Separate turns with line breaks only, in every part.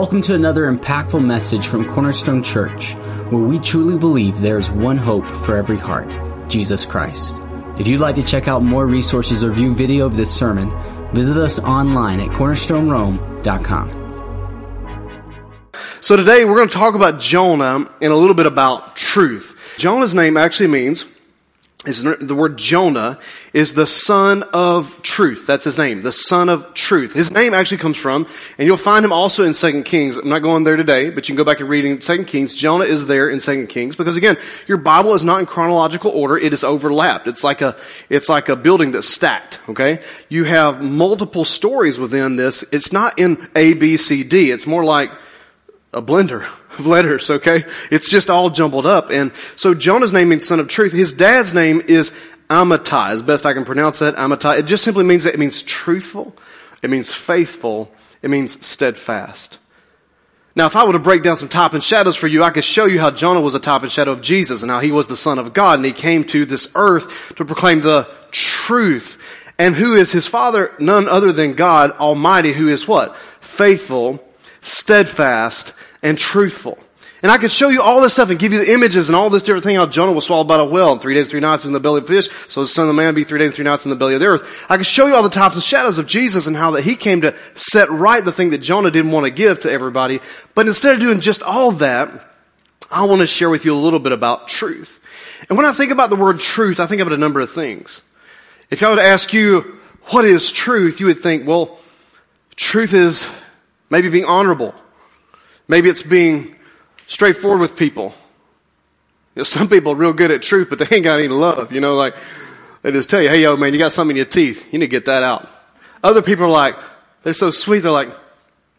Welcome to another impactful message from Cornerstone Church, where we truly believe there is one hope for every heart Jesus Christ. If you'd like to check out more resources or view video of this sermon, visit us online at cornerstonerome.com.
So today we're going to talk about Jonah and a little bit about truth. Jonah's name actually means is the word Jonah is the son of truth. That's his name, the son of truth. His name actually comes from, and you'll find him also in Second Kings. I'm not going there today, but you can go back and read in Second Kings. Jonah is there in Second Kings because again, your Bible is not in chronological order. It is overlapped. It's like a, it's like a building that's stacked. Okay, you have multiple stories within this. It's not in A, B, C, D. It's more like a blender of letters, okay? It's just all jumbled up. And so Jonah's name means son of truth. His dad's name is Amittai, as best I can pronounce that, Amittai. It just simply means that it means truthful, it means faithful, it means steadfast. Now, if I were to break down some type and shadows for you, I could show you how Jonah was a type and shadow of Jesus and how he was the son of God and he came to this earth to proclaim the truth. And who is his father? None other than God Almighty, who is what? Faithful, steadfast, and truthful. And I could show you all this stuff and give you the images and all this different thing how Jonah was swallowed by a whale and three days, three nights in the belly of the fish. So the son of man be three days, three nights in the belly of the earth. I could show you all the types and shadows of Jesus and how that he came to set right the thing that Jonah didn't want to give to everybody. But instead of doing just all that, I want to share with you a little bit about truth. And when I think about the word truth, I think about a number of things. If I were to ask you, what is truth? You would think, well, truth is maybe being honorable. Maybe it's being straightforward with people. You know, some people are real good at truth, but they ain't got any love. You know, like they just tell you, "Hey, yo, man, you got something in your teeth. You need to get that out." Other people are like, they're so sweet. They're like,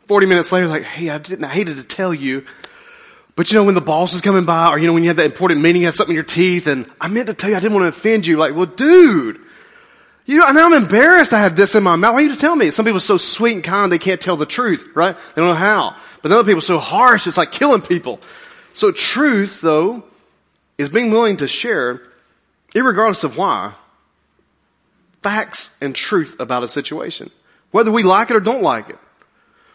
forty minutes later, like, "Hey, I didn't. I hated to tell you." But you know, when the boss is coming by, or you know, when you had that important meeting, you had something in your teeth, and I meant to tell you, I didn't want to offend you. Like, well, dude, you know, now I'm embarrassed I have this in my mouth. Why are you to tell me? Some people are so sweet and kind, they can't tell the truth, right? They don't know how. But other people so harsh, it's like killing people. So truth, though, is being willing to share, regardless of why, facts and truth about a situation. Whether we like it or don't like it.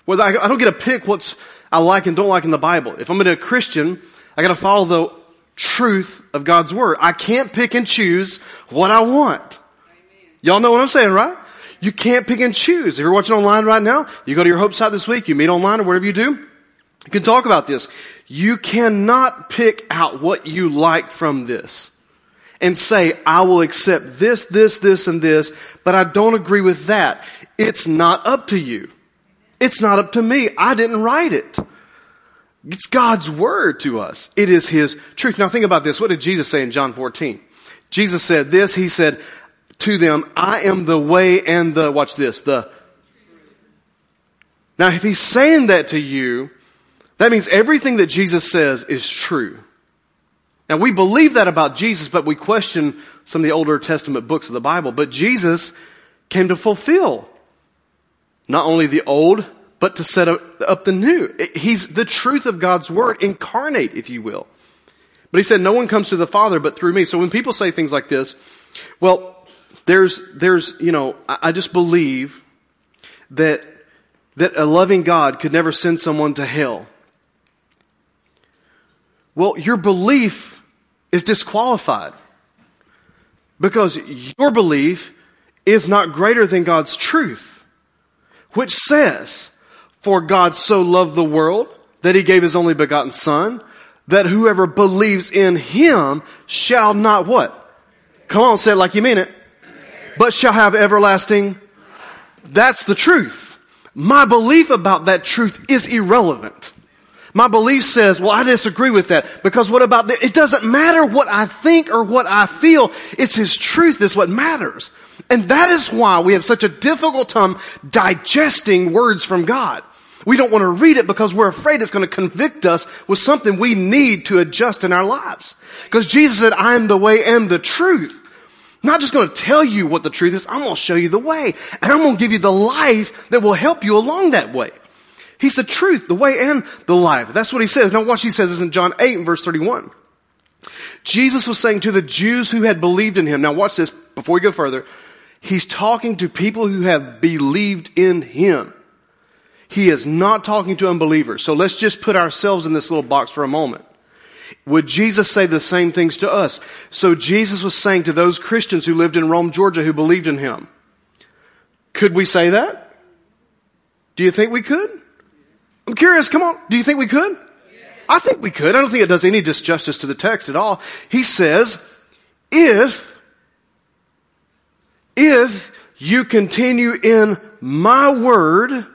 Whether I, I don't get to pick what's I like and don't like in the Bible. If I'm going to a Christian, I gotta follow the truth of God's Word. I can't pick and choose what I want. Y'all know what I'm saying, right? You can't pick and choose. If you're watching online right now, you go to your Hope site this week, you meet online or whatever you do, you can talk about this. You cannot pick out what you like from this and say, I will accept this, this, this, and this, but I don't agree with that. It's not up to you. It's not up to me. I didn't write it. It's God's word to us. It is His truth. Now think about this. What did Jesus say in John 14? Jesus said this. He said, to them, I am the way and the, watch this, the. Now if he's saying that to you, that means everything that Jesus says is true. Now we believe that about Jesus, but we question some of the older Testament books of the Bible. But Jesus came to fulfill not only the old, but to set up the new. He's the truth of God's Word, incarnate, if you will. But he said, no one comes to the Father but through me. So when people say things like this, well, there's, there's, you know, I just believe that, that a loving God could never send someone to hell. Well, your belief is disqualified because your belief is not greater than God's truth, which says, for God so loved the world that he gave his only begotten son, that whoever believes in him shall not what? Come on, say it like you mean it but shall have everlasting. That's the truth. My belief about that truth is irrelevant. My belief says, well, I disagree with that because what about? It doesn't matter what I think or what I feel. It's His truth is what matters. And that is why we have such a difficult time digesting words from God. We don't want to read it because we're afraid it's going to convict us with something we need to adjust in our lives. Because Jesus said, I am the way and the truth. Not just going to tell you what the truth is. I'm going to show you the way. And I'm going to give you the life that will help you along that way. He's the truth, the way, and the life. That's what he says. Now watch he says is in John 8 and verse 31. Jesus was saying to the Jews who had believed in him. Now watch this before we go further. He's talking to people who have believed in him. He is not talking to unbelievers. So let's just put ourselves in this little box for a moment. Would Jesus say the same things to us? So Jesus was saying to those Christians who lived in Rome, Georgia, who believed in him. Could we say that? Do you think we could? I'm curious, come on. Do you think we could? I think we could. I don't think it does any disjustice to the text at all. He says, if, if you continue in my word,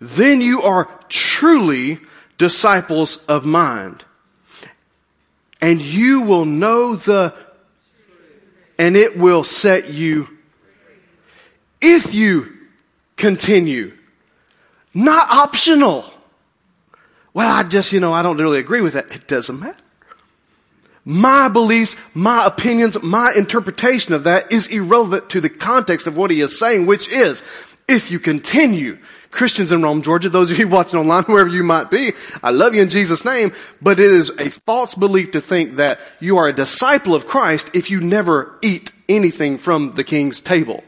then you are truly disciples of mine. And you will know the, and it will set you, if you continue, not optional. Well, I just, you know, I don't really agree with that. It doesn't matter. My beliefs, my opinions, my interpretation of that is irrelevant to the context of what he is saying, which is, if you continue, Christians in Rome, Georgia, those of you watching online, wherever you might be, I love you in Jesus' name, but it is a false belief to think that you are a disciple of Christ if you never eat anything from the king's table.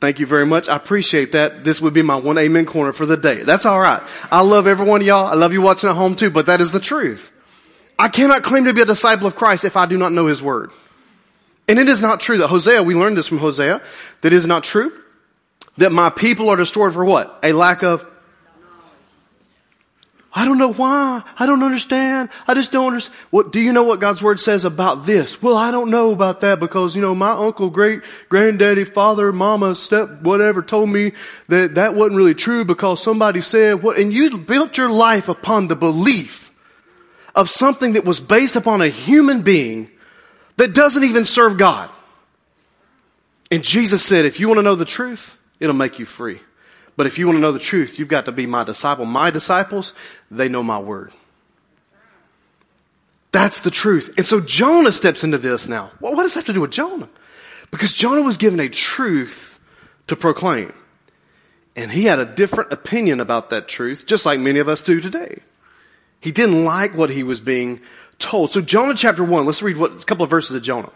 Thank you very much. I appreciate that. This would be my one amen corner for the day. That's all right. I love every one of y'all. I love you watching at home too, but that is the truth. I cannot claim to be a disciple of Christ if I do not know His Word. And it is not true that Hosea, we learned this from Hosea, that is not true. That my people are destroyed for what? A lack of I don't know why. I don't understand. I just don't understand. What, do you know what God's word says about this? Well, I don't know about that because, you know, my uncle, great, granddaddy, father, mama, step, whatever told me that that wasn't really true because somebody said what, and you built your life upon the belief of something that was based upon a human being that doesn't even serve God. And Jesus said, if you want to know the truth, it'll make you free. But if you want to know the truth, you've got to be my disciple. My disciples, they know my word. That's the truth. And so Jonah steps into this now. What does that have to do with Jonah? Because Jonah was given a truth to proclaim. And he had a different opinion about that truth, just like many of us do today. He didn't like what he was being told. So Jonah chapter 1, let's read what, a couple of verses of Jonah.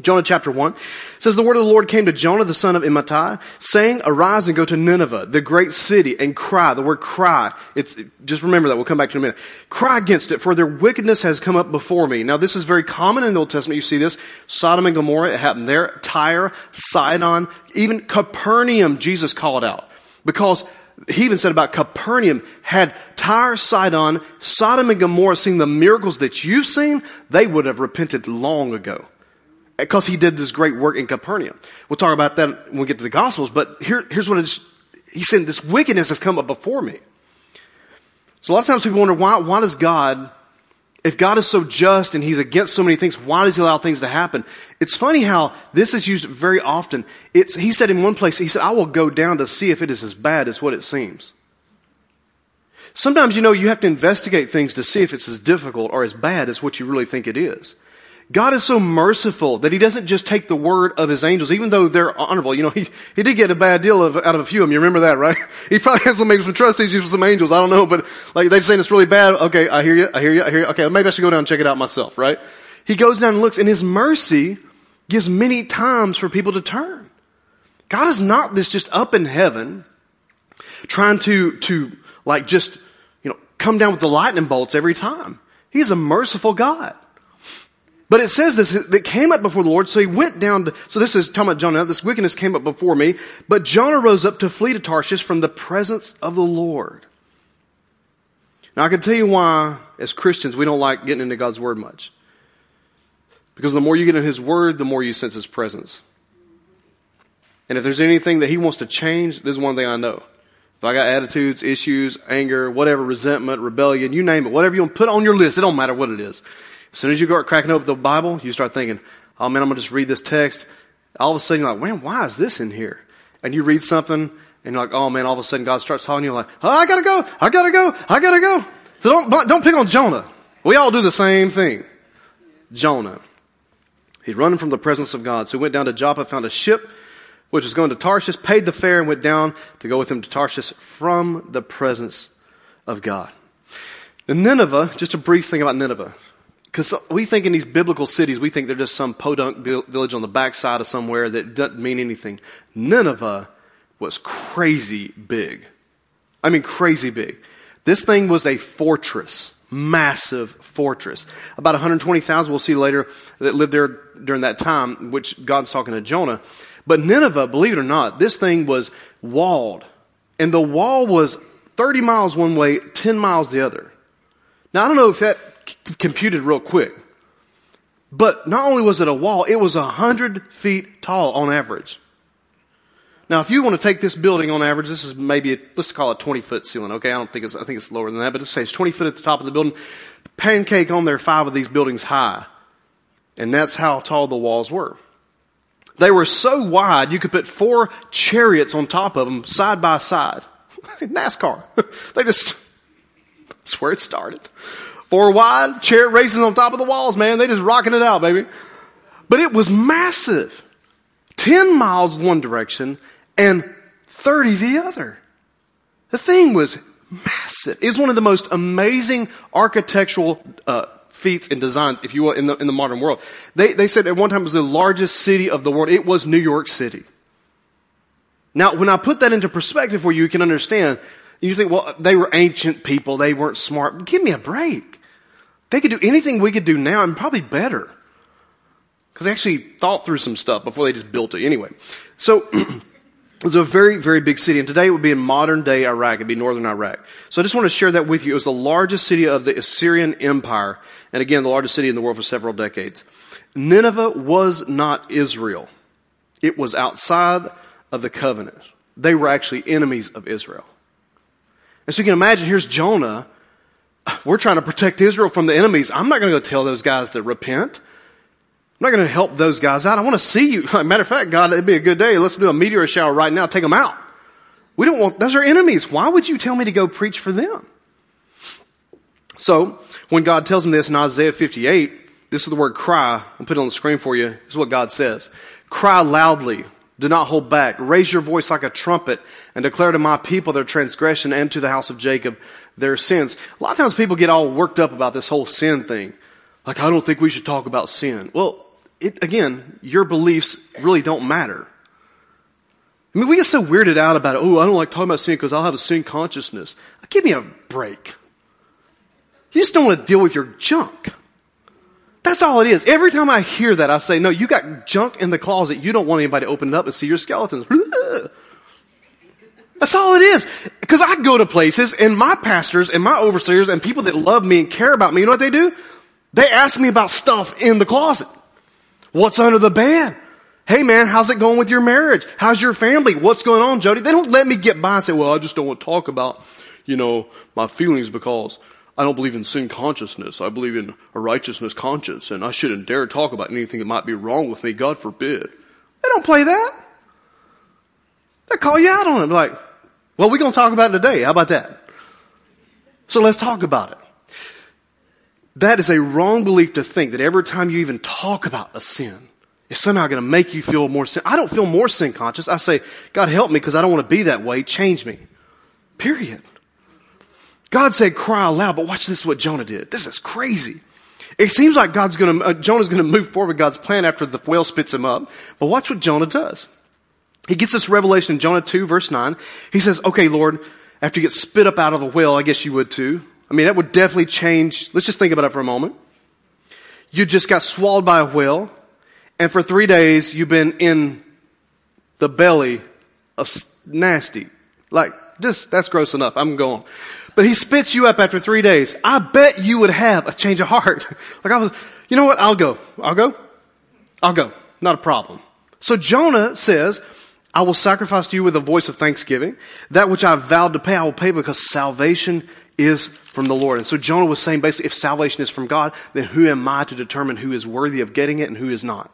Jonah chapter 1 says, The word of the Lord came to Jonah, the son of Amittai, saying, Arise and go to Nineveh, the great city, and cry. The word cry, it's, just remember that, we'll come back to it in a minute. Cry against it, for their wickedness has come up before me. Now this is very common in the Old Testament. You see this. Sodom and Gomorrah, it happened there. Tyre, Sidon, even Capernaum, Jesus called out. Because he even said about Capernaum, had Tyre, Sidon, Sodom and Gomorrah seen the miracles that you've seen, they would have repented long ago because he did this great work in Capernaum. We'll talk about that when we get to the Gospels, but here, here's what it's, he said, this wickedness has come up before me. So a lot of times people wonder, why, why does God, if God is so just and he's against so many things, why does he allow things to happen? It's funny how this is used very often. It's, he said in one place, he said, I will go down to see if it is as bad as what it seems. Sometimes, you know, you have to investigate things to see if it's as difficult or as bad as what you really think it is. God is so merciful that he doesn't just take the word of his angels, even though they're honorable. You know, he, he did get a bad deal of, out of a few of them. You remember that, right? He probably has some, maybe some trust issues with some angels. I don't know, but like they're saying it's really bad. Okay, I hear you. I hear you. I hear you. Okay, maybe I should go down and check it out myself, right? He goes down and looks and his mercy gives many times for people to turn. God is not this just up in heaven trying to, to like just, you know, come down with the lightning bolts every time. He's a merciful God. But it says this, that came up before the Lord, so he went down to, so this is talking about Jonah, this wickedness came up before me, but Jonah rose up to flee to Tarshish from the presence of the Lord. Now I can tell you why, as Christians, we don't like getting into God's Word much. Because the more you get in His Word, the more you sense His presence. And if there's anything that He wants to change, this is one thing I know. If I got attitudes, issues, anger, whatever, resentment, rebellion, you name it, whatever you want to put on your list, it don't matter what it is. As soon as you start cracking open the Bible, you start thinking, oh man, I'm going to just read this text. All of a sudden you're like, man, why is this in here? And you read something and you're like, oh man, all of a sudden God starts talking to you like, oh, I gotta go, I gotta go, I gotta go. So don't, don't pick on Jonah. We all do the same thing. Jonah. He's running from the presence of God. So he went down to Joppa, found a ship which was going to Tarshish, paid the fare and went down to go with him to Tarshish from the presence of God. And Nineveh, just a brief thing about Nineveh. Because we think in these biblical cities, we think they're just some podunk village on the backside of somewhere that doesn't mean anything. Nineveh uh, was crazy big. I mean, crazy big. This thing was a fortress, massive fortress. About 120,000 we'll see later that lived there during that time, which God's talking to Jonah. But Nineveh, uh, believe it or not, this thing was walled. And the wall was 30 miles one way, 10 miles the other. Now I don't know if that c- computed real quick. But not only was it a wall, it was a hundred feet tall on average. Now, if you want to take this building on average, this is maybe, a, let's call it 20 foot ceiling, okay? I don't think it's, I think it's lower than that, but let's say it's 20 foot at the top of the building. Pancake on there five of these buildings high. And that's how tall the walls were. They were so wide, you could put four chariots on top of them side by side. NASCAR. they just, that's where it started. Four wide, chariot races on top of the walls, man. They just rocking it out, baby. But it was massive. 10 miles one direction and 30 the other. The thing was massive. It was one of the most amazing architectural uh, feats and designs, if you will, in the, in the modern world. They, they said at one time it was the largest city of the world. It was New York City. Now, when I put that into perspective for you, you can understand. You think, well, they were ancient people. They weren't smart. Give me a break. They could do anything we could do now and probably better. Because they actually thought through some stuff before they just built it anyway. So, it was a very, very big city. And today it would be in modern day Iraq. It'd be northern Iraq. So I just want to share that with you. It was the largest city of the Assyrian Empire. And again, the largest city in the world for several decades. Nineveh was not Israel. It was outside of the covenant. They were actually enemies of Israel. And so you can imagine here's Jonah we're trying to protect Israel from the enemies. I'm not going to go tell those guys to repent. I'm not going to help those guys out. I want to see you. Matter of fact, God, it'd be a good day. Let's do a meteor shower right now. Take them out. We don't want, those are enemies. Why would you tell me to go preach for them? So, when God tells them this in Isaiah 58, this is the word cry. I'll put it on the screen for you. This is what God says. Cry loudly. Do not hold back. Raise your voice like a trumpet and declare to my people their transgression and to the house of Jacob their sins. A lot of times people get all worked up about this whole sin thing. Like, I don't think we should talk about sin. Well, it, again, your beliefs really don't matter. I mean, we get so weirded out about. Oh, I don't like talking about sin because I'll have a sin consciousness. Give me a break. You just don't want to deal with your junk. That's all it is. Every time I hear that, I say, no, you got junk in the closet. You don't want anybody to open it up and see your skeletons. That's all it is. Because I go to places and my pastors and my overseers and people that love me and care about me, you know what they do? They ask me about stuff in the closet. What's under the bed? Hey man, how's it going with your marriage? How's your family? What's going on, Jody? They don't let me get by and say, well, I just don't want to talk about, you know, my feelings because I don't believe in sin consciousness. I believe in a righteousness conscience and I shouldn't dare talk about anything that might be wrong with me. God forbid. They don't play that. They call you out on it. Like, well, we're going to talk about it today. How about that? So let's talk about it. That is a wrong belief to think that every time you even talk about a sin, it's somehow going to make you feel more sin. I don't feel more sin conscious. I say, God help me because I don't want to be that way. Change me. Period. God said cry aloud, but watch this is what Jonah did. This is crazy. It seems like God's gonna, uh, Jonah's gonna move forward with God's plan after the whale spits him up. But watch what Jonah does. He gets this revelation in Jonah 2 verse 9. He says, okay, Lord, after you get spit up out of the whale, I guess you would too. I mean, that would definitely change. Let's just think about it for a moment. You just got swallowed by a whale, and for three days you've been in the belly of nasty. Like, just, that's gross enough. I'm going. But he spits you up after three days. I bet you would have a change of heart. like I was, you know what? I'll go. I'll go. I'll go. Not a problem. So Jonah says, I will sacrifice to you with a voice of thanksgiving. That which I vowed to pay, I will pay because salvation is from the Lord. And so Jonah was saying basically, if salvation is from God, then who am I to determine who is worthy of getting it and who is not?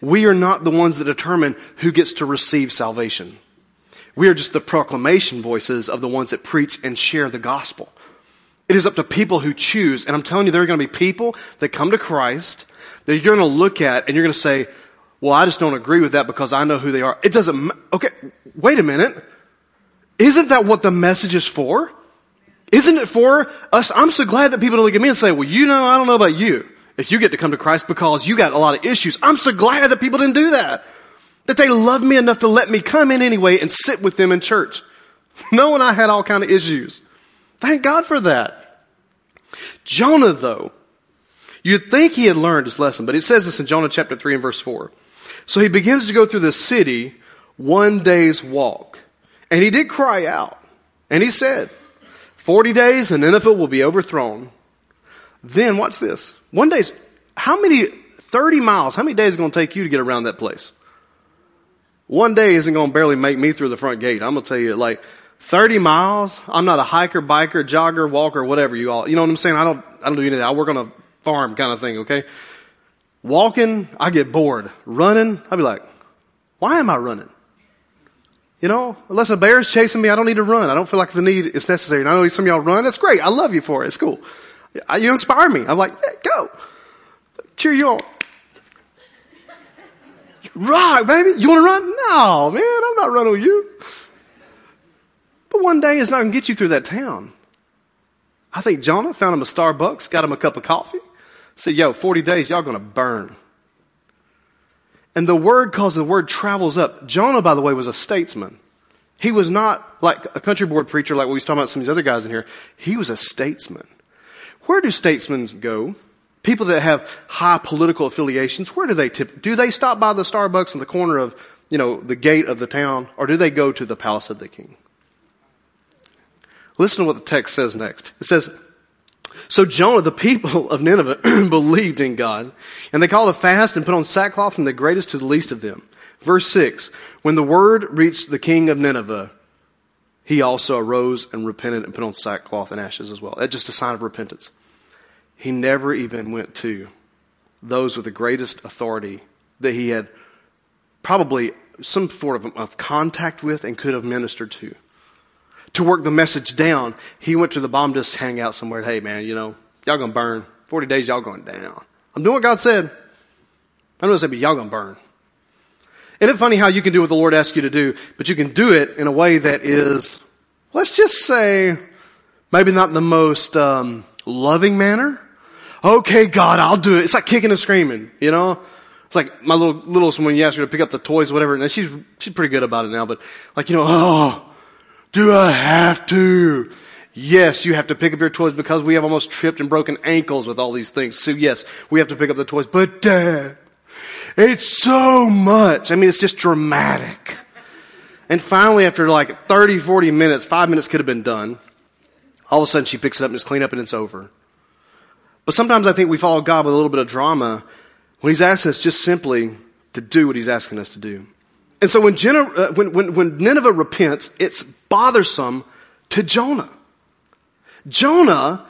We are not the ones that determine who gets to receive salvation. We are just the proclamation voices of the ones that preach and share the gospel. It is up to people who choose. And I'm telling you, there are going to be people that come to Christ that you're going to look at and you're going to say, well, I just don't agree with that because I know who they are. It doesn't, okay, wait a minute. Isn't that what the message is for? Isn't it for us? I'm so glad that people don't look at me and say, well, you know, I don't know about you. If you get to come to Christ because you got a lot of issues. I'm so glad that people didn't do that. That they loved me enough to let me come in anyway and sit with them in church. Knowing I had all kind of issues. Thank God for that. Jonah though, you'd think he had learned his lesson, but it says this in Jonah chapter 3 and verse 4. So he begins to go through the city one day's walk. And he did cry out. And he said, 40 days and Nineveh will be overthrown. Then watch this. One day's, how many, 30 miles, how many days is going to take you to get around that place? One day isn't going to barely make me through the front gate. I'm going to tell you, like, 30 miles. I'm not a hiker, biker, jogger, walker, whatever you all, you know what I'm saying? I don't, I don't do any of that. I work on a farm kind of thing, okay? Walking, I get bored. Running, I'd be like, why am I running? You know, unless a bear's chasing me, I don't need to run. I don't feel like the need is necessary. And I know some of y'all run. That's great. I love you for it. It's cool. You inspire me. I'm like, yeah, go. Cheer you on. Rock, baby. You want to run? No, man. I'm not running with you. But one day it's not going to get you through that town. I think Jonah found him a Starbucks, got him a cup of coffee, said, yo, 40 days, y'all to burn. And the word, cause the word travels up. Jonah, by the way, was a statesman. He was not like a country board preacher like we was talking about some of these other guys in here. He was a statesman. Where do statesmen go? People that have high political affiliations, where do they tip? Do they stop by the Starbucks in the corner of, you know, the gate of the town, or do they go to the palace of the king? Listen to what the text says next. It says, so Jonah, the people of Nineveh, believed in God, and they called a fast and put on sackcloth from the greatest to the least of them. Verse 6, when the word reached the king of Nineveh, he also arose and repented and put on sackcloth and ashes as well. That's just a sign of repentance. He never even went to those with the greatest authority that he had probably some sort of, of contact with and could have ministered to to work the message down, he went to the bomb just hang out somewhere. Hey man, you know, y'all gonna burn. 40 days y'all going down. I'm doing what God said. I'm gonna say, but y'all gonna burn. Isn't it funny how you can do what the Lord asks you to do, but you can do it in a way that is, let's just say, maybe not the most um, loving manner. Okay, God, I'll do it. It's like kicking and screaming, you know. It's like my little littlest when you ask her to pick up the toys, whatever. And she's she's pretty good about it now, but like you know, oh, do I have to? Yes, you have to pick up your toys because we have almost tripped and broken ankles with all these things. So yes, we have to pick up the toys. But dad, it's so much. I mean, it's just dramatic. And finally, after like 30, 40 minutes, five minutes could have been done. All of a sudden she picks it up and it's clean up and it's over. But sometimes I think we follow God with a little bit of drama when He's asked us just simply to do what He's asking us to do. And so when, Jenna, uh, when, when, when Nineveh repents, it's bothersome to Jonah. Jonah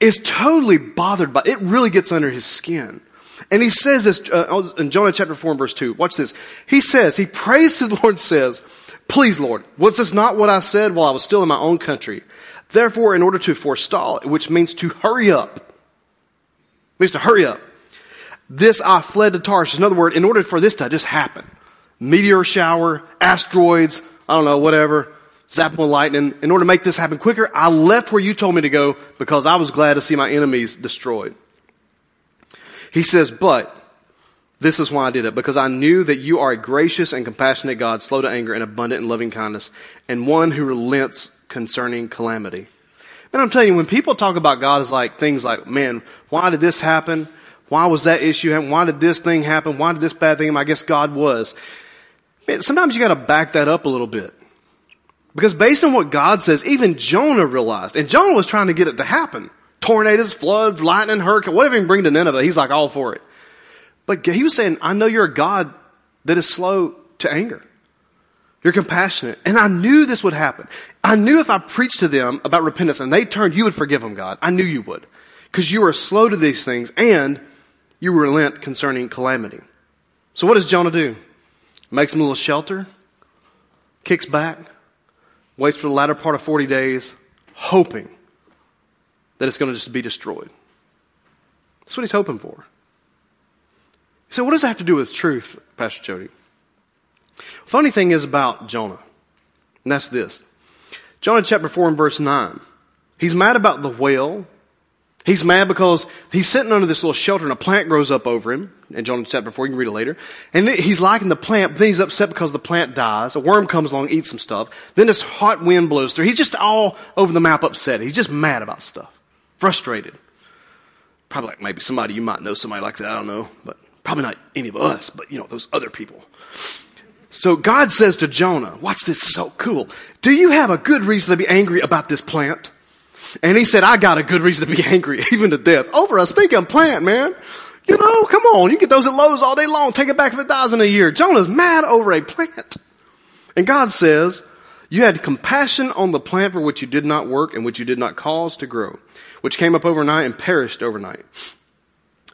is totally bothered by it. really gets under his skin. And he says this uh, in Jonah chapter 4 and verse 2. Watch this. He says, he prays to the Lord and says, Please, Lord, was this not what I said while I was still in my own country? Therefore, in order to forestall, which means to hurry up, means to hurry up, this I fled to Tarshish. In other words, in order for this to just happen, meteor shower, asteroids, I don't know, whatever, zap with lightning. In order to make this happen quicker, I left where you told me to go because I was glad to see my enemies destroyed. He says, but this is why I did it, because I knew that you are a gracious and compassionate God, slow to anger and abundant in loving kindness, and one who relents concerning calamity. And I'm telling you, when people talk about God as like things like, man, why did this happen? Why was that issue happen? Why did this thing happen? Why did this bad thing happen? I guess God was. Man, sometimes you gotta back that up a little bit. Because based on what God says, even Jonah realized, and Jonah was trying to get it to happen. Tornadoes, floods, lightning, hurricane, whatever he can bring to Nineveh, he's like all for it. But he was saying, I know you're a God that is slow to anger. You're compassionate. And I knew this would happen. I knew if I preached to them about repentance and they turned, you would forgive them, God. I knew you would. Because you are slow to these things and you relent concerning calamity. So what does Jonah do? Makes him a little shelter, kicks back, waits for the latter part of 40 days, hoping that it's going to just be destroyed. That's what he's hoping for. So what does that have to do with truth, Pastor Jody? Funny thing is about Jonah, and that's this. Jonah chapter 4 and verse 9. He's mad about the whale. He's mad because he's sitting under this little shelter and a plant grows up over him. In Jonah chapter 4, you can read it later. And he's liking the plant, but then he's upset because the plant dies. A worm comes along, eats some stuff. Then this hot wind blows through. He's just all over the map upset. He's just mad about stuff. Frustrated. Probably like maybe somebody, you might know somebody like that, I don't know. But probably not any of us, but you know, those other people. So God says to Jonah, watch this, so cool. Do you have a good reason to be angry about this plant? And he said, I got a good reason to be angry, even to death, over a stinking plant, man. You know, come on, you get those at Lowe's all day long, take it back it dies in a year. Jonah's mad over a plant. And God says, you had compassion on the plant for which you did not work and which you did not cause to grow, which came up overnight and perished overnight.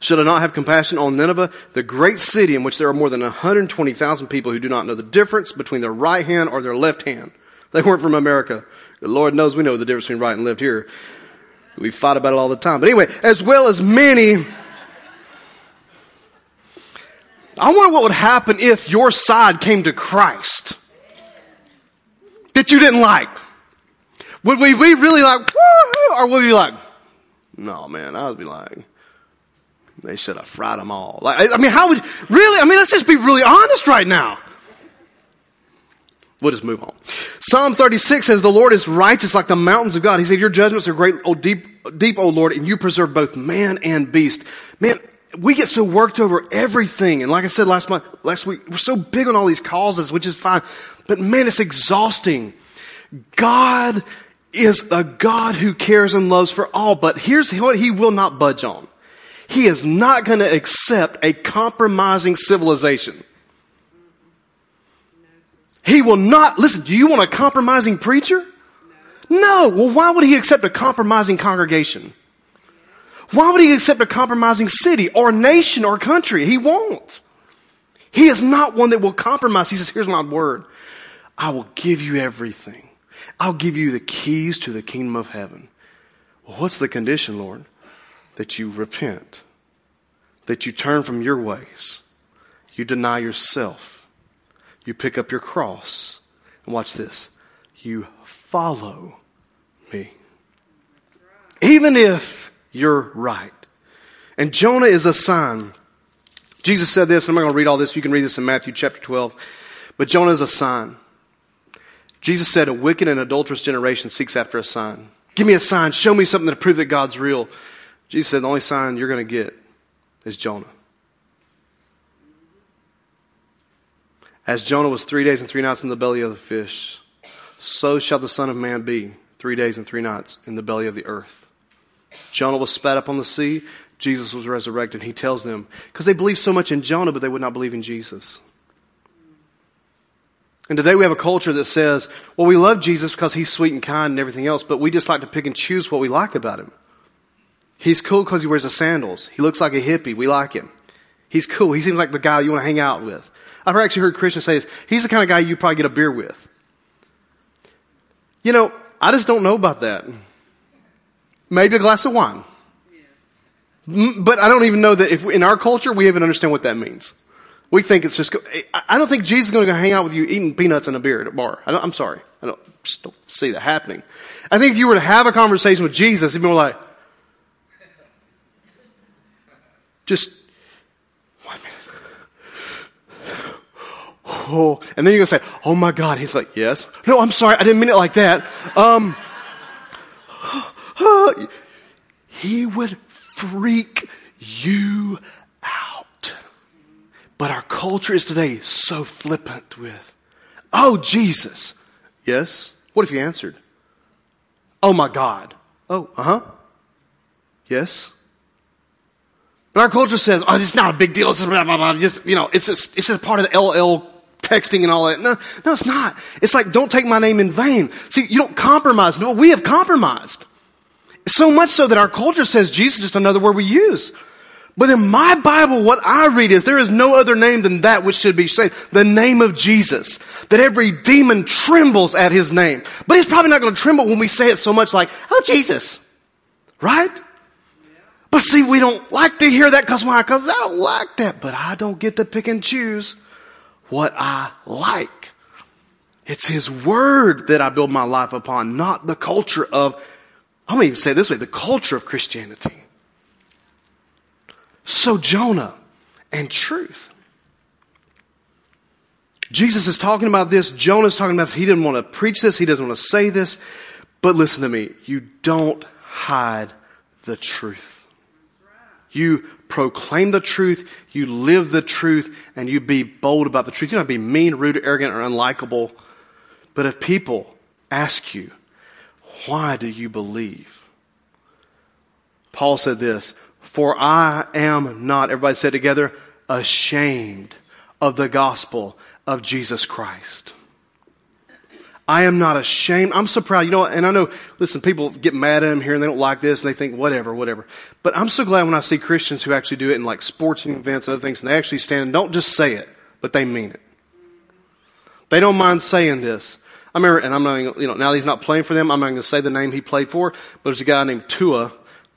Should I not have compassion on Nineveh, the great city in which there are more than 120,000 people who do not know the difference between their right hand or their left hand? They weren't from America. The Lord knows we know the difference between right and left here. We fight about it all the time. But anyway, as well as many, I wonder what would happen if your side came to Christ that you didn't like. Would we be really like, or would we be like, no man, I would be like, they should have fried them all. Like, I mean, how would, really? I mean, let's just be really honest right now. We'll just move on. Psalm 36 says, the Lord is righteous like the mountains of God. He said, your judgments are great, oh, deep, deep, oh Lord, and you preserve both man and beast. Man, we get so worked over everything. And like I said last month, last week, we're so big on all these causes, which is fine. But man, it's exhausting. God is a God who cares and loves for all, but here's what he will not budge on. He is not going to accept a compromising civilization. He will not, listen, do you want a compromising preacher? No. Well, why would he accept a compromising congregation? Why would he accept a compromising city or nation or country? He won't. He is not one that will compromise. He says, here's my word. I will give you everything. I'll give you the keys to the kingdom of heaven. Well, what's the condition, Lord? That you repent. That you turn from your ways. You deny yourself you pick up your cross. And watch this. You follow me. Even if you're right. And Jonah is a sign. Jesus said this, I'm not going to read all this. You can read this in Matthew chapter 12. But Jonah is a sign. Jesus said, a wicked and adulterous generation seeks after a sign. Give me a sign. Show me something to prove that God's real. Jesus said, the only sign you're going to get is Jonah. As Jonah was three days and three nights in the belly of the fish, so shall the Son of Man be three days and three nights in the belly of the earth. Jonah was spat up on the sea. Jesus was resurrected. He tells them, because they believe so much in Jonah, but they would not believe in Jesus. And today we have a culture that says, well, we love Jesus because he's sweet and kind and everything else, but we just like to pick and choose what we like about him. He's cool because he wears the sandals. He looks like a hippie. We like him. He's cool. He seems like the guy you want to hang out with. I've actually heard Christians say this. He's the kind of guy you probably get a beer with. You know, I just don't know about that. Maybe a glass of wine. But I don't even know that if in our culture we even understand what that means. We think it's just. Eh, I don't think Jesus is going to hang out with you eating peanuts and a beer at a bar. I am sorry, I don't just don't see that happening. I think if you were to have a conversation with Jesus, he'd be more like, just oh, and then you're going to say, oh my God. He's like, yes. No, I'm sorry. I didn't mean it like that. Um, he would freak you out. But our culture is today so flippant with, oh, Jesus. Yes. What if you answered? Oh my God. Oh, uh huh. Yes. But our culture says, oh, it's not a big deal. It's just, you know, it's just, it's just part of the LL texting and all that. No, no, it's not. It's like, don't take my name in vain. See, you don't compromise. No, we have compromised. So much so that our culture says Jesus is just another word we use. But in my Bible, what I read is there is no other name than that which should be saved. The name of Jesus. That every demon trembles at his name. But he's probably not going to tremble when we say it so much like, oh Jesus. Right? But see, we don't like to hear that because why? Because I don't like that. But I don't get to pick and choose what I like. It's His Word that I build my life upon, not the culture of I'm going to even say it this way, the culture of Christianity. So Jonah and truth. Jesus is talking about this. Jonah's talking about this. He didn't want to preach this. He doesn't want to say this. But listen to me. You don't hide the truth. You proclaim the truth. You live the truth and you be bold about the truth. You don't have to be mean, rude, arrogant, or unlikable. But if people ask you, why do you believe? Paul said this, for I am not, everybody said together, ashamed of the gospel of Jesus Christ. I am not ashamed. I'm so proud. You know, and I know, listen, people get mad at him here and they don't like this and they think whatever, whatever. But I'm so glad when I see Christians who actually do it in like sports and events and other things and they actually stand and don't just say it, but they mean it. They don't mind saying this. I remember, and I'm not, you know, now he's not playing for them, I'm not going to say the name he played for, but there's a guy named Tua,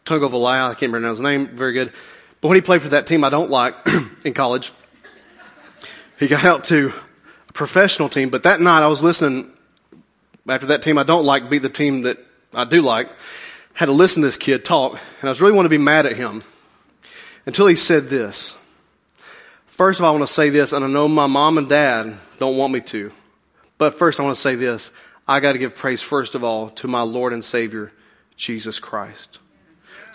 Tagovailoa, I can't remember his name, very good. But when he played for that team I don't like in college, he got out to a professional team, but that night I was listening after that team I don't like beat the team that I do like, had to listen to this kid talk, and I was really want to be mad at him until he said this. First of all, I want to say this, and I know my mom and dad don't want me to, but first I want to say this. I got to give praise first of all to my Lord and Savior, Jesus Christ.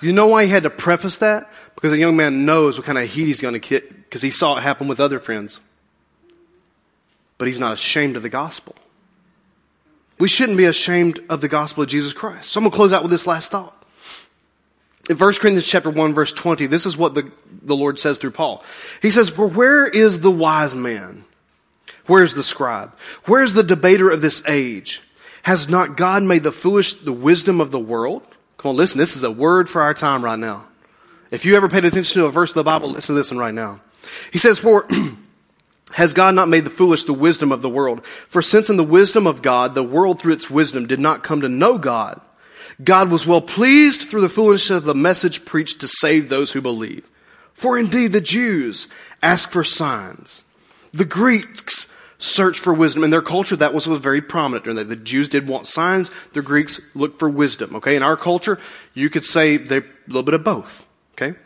You know why he had to preface that? Because the young man knows what kind of heat he's going to get because he saw it happen with other friends. But he's not ashamed of the gospel. We shouldn't be ashamed of the gospel of Jesus Christ. So I'm going to close out with this last thought. In 1 Corinthians chapter 1 verse 20, this is what the, the Lord says through Paul. He says, For where is the wise man? Where's the scribe? Where's the debater of this age? Has not God made the foolish the wisdom of the world? Come on, listen, this is a word for our time right now. If you ever paid attention to a verse of the Bible, listen to this one right now. He says, For Has God not made the foolish the wisdom of the world? For since in the wisdom of God, the world through its wisdom did not come to know God, God was well pleased through the foolishness of the message preached to save those who believe. For indeed the Jews ask for signs. The Greeks search for wisdom. In their culture, that was, was very prominent. The Jews did want signs. The Greeks looked for wisdom. Okay. In our culture, you could say they a little bit of both. Okay.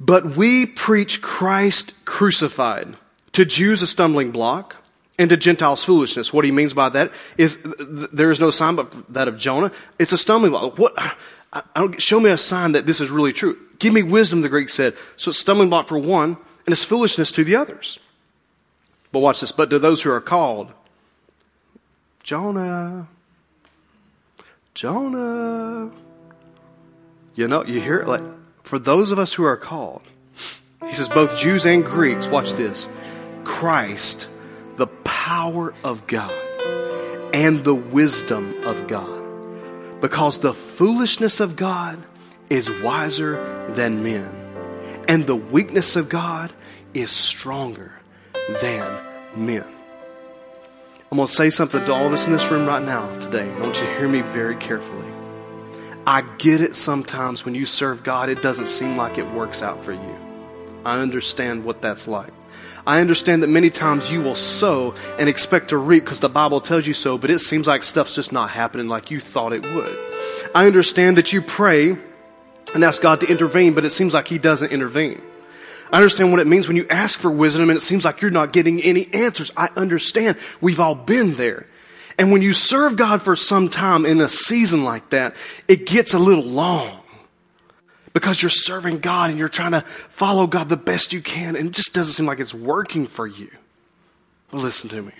But we preach Christ crucified to Jews, a stumbling block, and to Gentiles, foolishness. What he means by that is there is no sign but that of Jonah. It's a stumbling block. What? I don't, show me a sign that this is really true. Give me wisdom, the Greek said. So it's stumbling block for one, and it's foolishness to the others. But watch this. But to those who are called, Jonah, Jonah. You know, you hear it like, for those of us who are called, he says both Jews and Greeks, watch this, Christ, the power of God and the wisdom of God. Because the foolishness of God is wiser than men, and the weakness of God is stronger than men. I'm going to say something to all of us in this room right now today. I want you to hear me very carefully. I get it sometimes when you serve God, it doesn't seem like it works out for you. I understand what that's like. I understand that many times you will sow and expect to reap because the Bible tells you so, but it seems like stuff's just not happening like you thought it would. I understand that you pray and ask God to intervene, but it seems like He doesn't intervene. I understand what it means when you ask for wisdom and it seems like you're not getting any answers. I understand. We've all been there. And when you serve God for some time in a season like that, it gets a little long because you're serving God and you're trying to follow God the best you can and it just doesn't seem like it's working for you. Well, listen to me.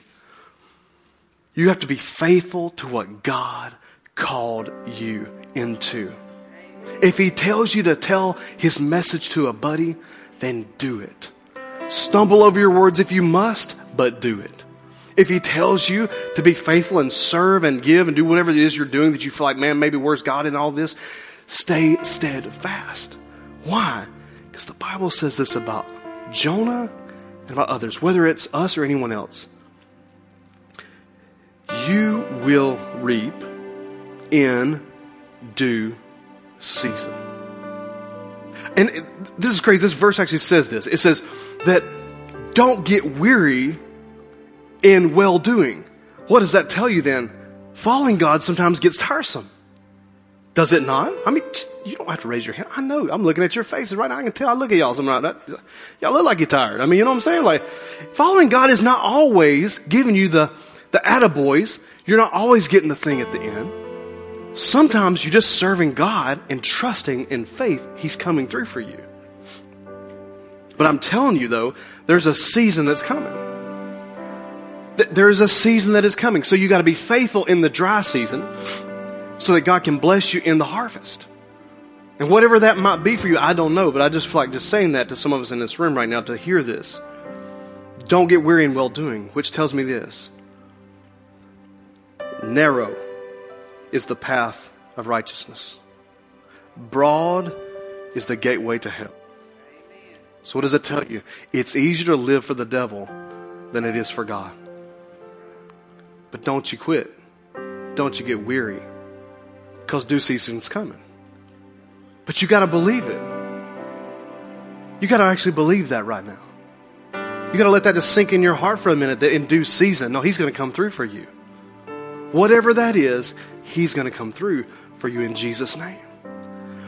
You have to be faithful to what God called you into. If He tells you to tell His message to a buddy, then do it. Stumble over your words if you must, but do it. If He tells you to be faithful and serve and give and do whatever it is you're doing that you feel like, man, maybe where's God in all this? Stay steadfast. Why? Because the Bible says this about Jonah and about others, whether it's us or anyone else. You will reap in due season. And this is crazy. This verse actually says this. It says that don't get weary in well doing. What does that tell you then? Following God sometimes gets tiresome. Does it not? I mean, you don't have to raise your hand. I know. I'm looking at your faces right now. I can tell. I look at y'all. So I'm not, y'all look like you're tired. I mean, you know what I'm saying? Like, following God is not always giving you the, the attaboys. You're not always getting the thing at the end. Sometimes you're just serving God and trusting in faith He's coming through for you. But I'm telling you though, there's a season that's coming. There's a season that is coming. So you got to be faithful in the dry season so that God can bless you in the harvest. And whatever that might be for you, I don't know, but I just feel like just saying that to some of us in this room right now to hear this. Don't get weary in well doing, which tells me this. Narrow is the path of righteousness. Broad is the gateway to hell. So what does it tell you? It's easier to live for the devil than it is for God. But don't you quit. Don't you get weary. Because due season's coming. But you gotta believe it. You gotta actually believe that right now. You gotta let that just sink in your heart for a minute that in due season, no, he's gonna come through for you. Whatever that is, he's gonna come through for you in Jesus' name.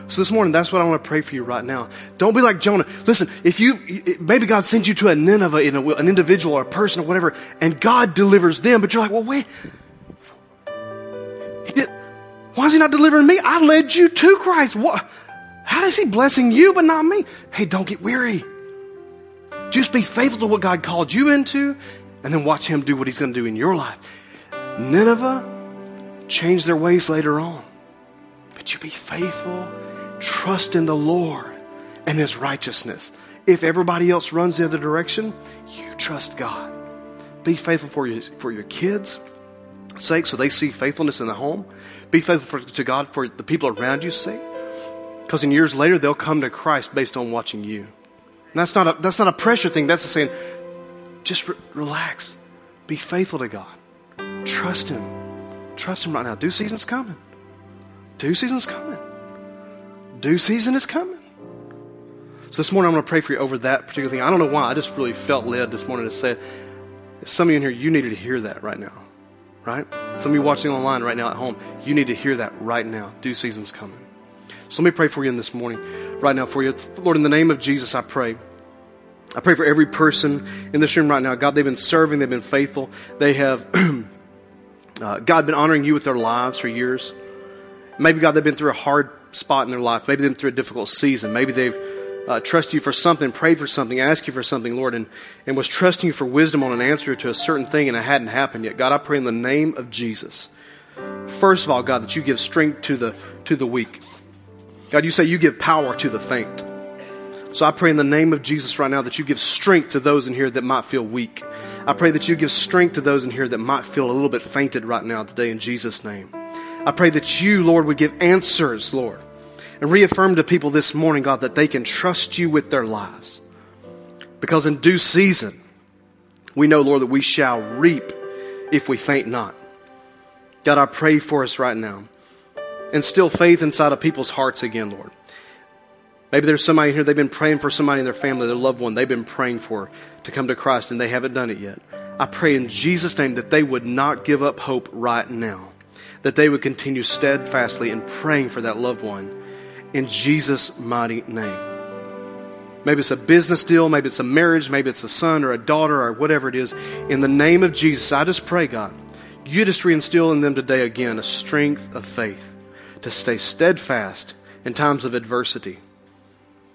So this morning, that's what I want to pray for you right now. Don't be like Jonah. Listen, if you, maybe God sends you to a Nineveh, in a, an individual or a person or whatever, and God delivers them, but you're like, well, wait. Why is he not delivering me? I led you to Christ. What? How is he blessing you but not me? Hey, don't get weary. Just be faithful to what God called you into, and then watch him do what he's going to do in your life. Nineveh changed their ways later on. But you be faithful Trust in the Lord and His righteousness. If everybody else runs the other direction, you trust God. Be faithful for your, for your kids' sake so they see faithfulness in the home. Be faithful for, to God for the people around you sake. Because in years later, they'll come to Christ based on watching you. And that's not a, that's not a pressure thing. That's a saying, just re- relax. Be faithful to God. Trust Him. Trust Him right now. Due season's coming. Due season's coming due season is coming. So this morning I'm going to pray for you over that particular thing. I don't know why. I just really felt led this morning to say, some of you in here, you needed to hear that right now. Right? Some of you watching online right now at home, you need to hear that right now. Due season's coming. So let me pray for you in this morning, right now for you. Lord, in the name of Jesus, I pray. I pray for every person in this room right now. God, they've been serving, they've been faithful. They have, uh, God, been honoring you with their lives for years. Maybe, God, they've been through a hard spot in their life. Maybe they've been through a difficult season. Maybe they've uh, trusted you for something, prayed for something, asked you for something, Lord, and, and was trusting you for wisdom on an answer to a certain thing and it hadn't happened yet. God, I pray in the name of Jesus. First of all, God, that you give strength to the, to the weak. God, you say you give power to the faint. So I pray in the name of Jesus right now that you give strength to those in here that might feel weak. I pray that you give strength to those in here that might feel a little bit fainted right now today in Jesus' name. I pray that you, Lord, would give answers, Lord, and reaffirm to people this morning, God, that they can trust you with their lives. Because in due season, we know, Lord, that we shall reap if we faint not. God, I pray for us right now. Instill faith inside of people's hearts again, Lord. Maybe there's somebody here, they've been praying for somebody in their family, their loved one, they've been praying for to come to Christ and they haven't done it yet. I pray in Jesus' name that they would not give up hope right now that they would continue steadfastly in praying for that loved one in Jesus' mighty name. Maybe it's a business deal, maybe it's a marriage, maybe it's a son or a daughter or whatever it is. In the name of Jesus, I just pray, God, you just reinstill in them today again a strength of faith to stay steadfast in times of adversity.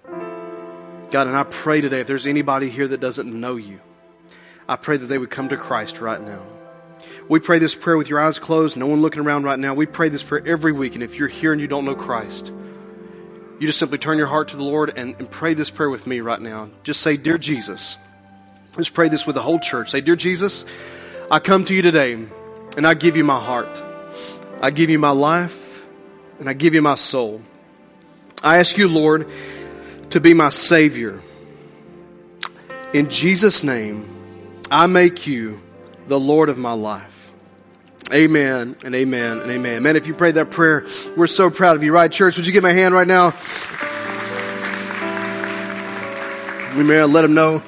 God, and I pray today if there's anybody here that doesn't know you, I pray that they would come to Christ right now. We pray this prayer with your eyes closed, no one looking around right now. We pray this prayer every week. And if you're here and you don't know Christ, you just simply turn your heart to the Lord and, and pray this prayer with me right now. Just say, Dear Jesus. Let's pray this with the whole church. Say, Dear Jesus, I come to you today and I give you my heart. I give you my life and I give you my soul. I ask you, Lord, to be my Savior. In Jesus' name, I make you the Lord of my life. Amen and amen and amen. Man, if you prayed that prayer, we're so proud of you, right, church? Would you give my hand right now? We may Let them know.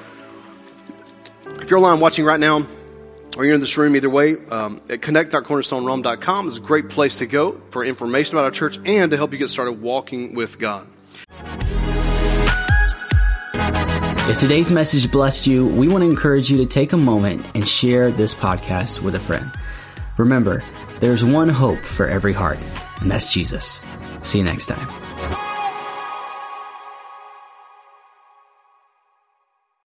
If you're online watching right now, or you're in this room either way, um, at connect.cornerstonerome.com is a great place to go for information about our church and to help you get started walking with God.
If today's message blessed you, we want to encourage you to take a moment and share this podcast with a friend. Remember, there's one hope for every heart, and that's Jesus. See you next time.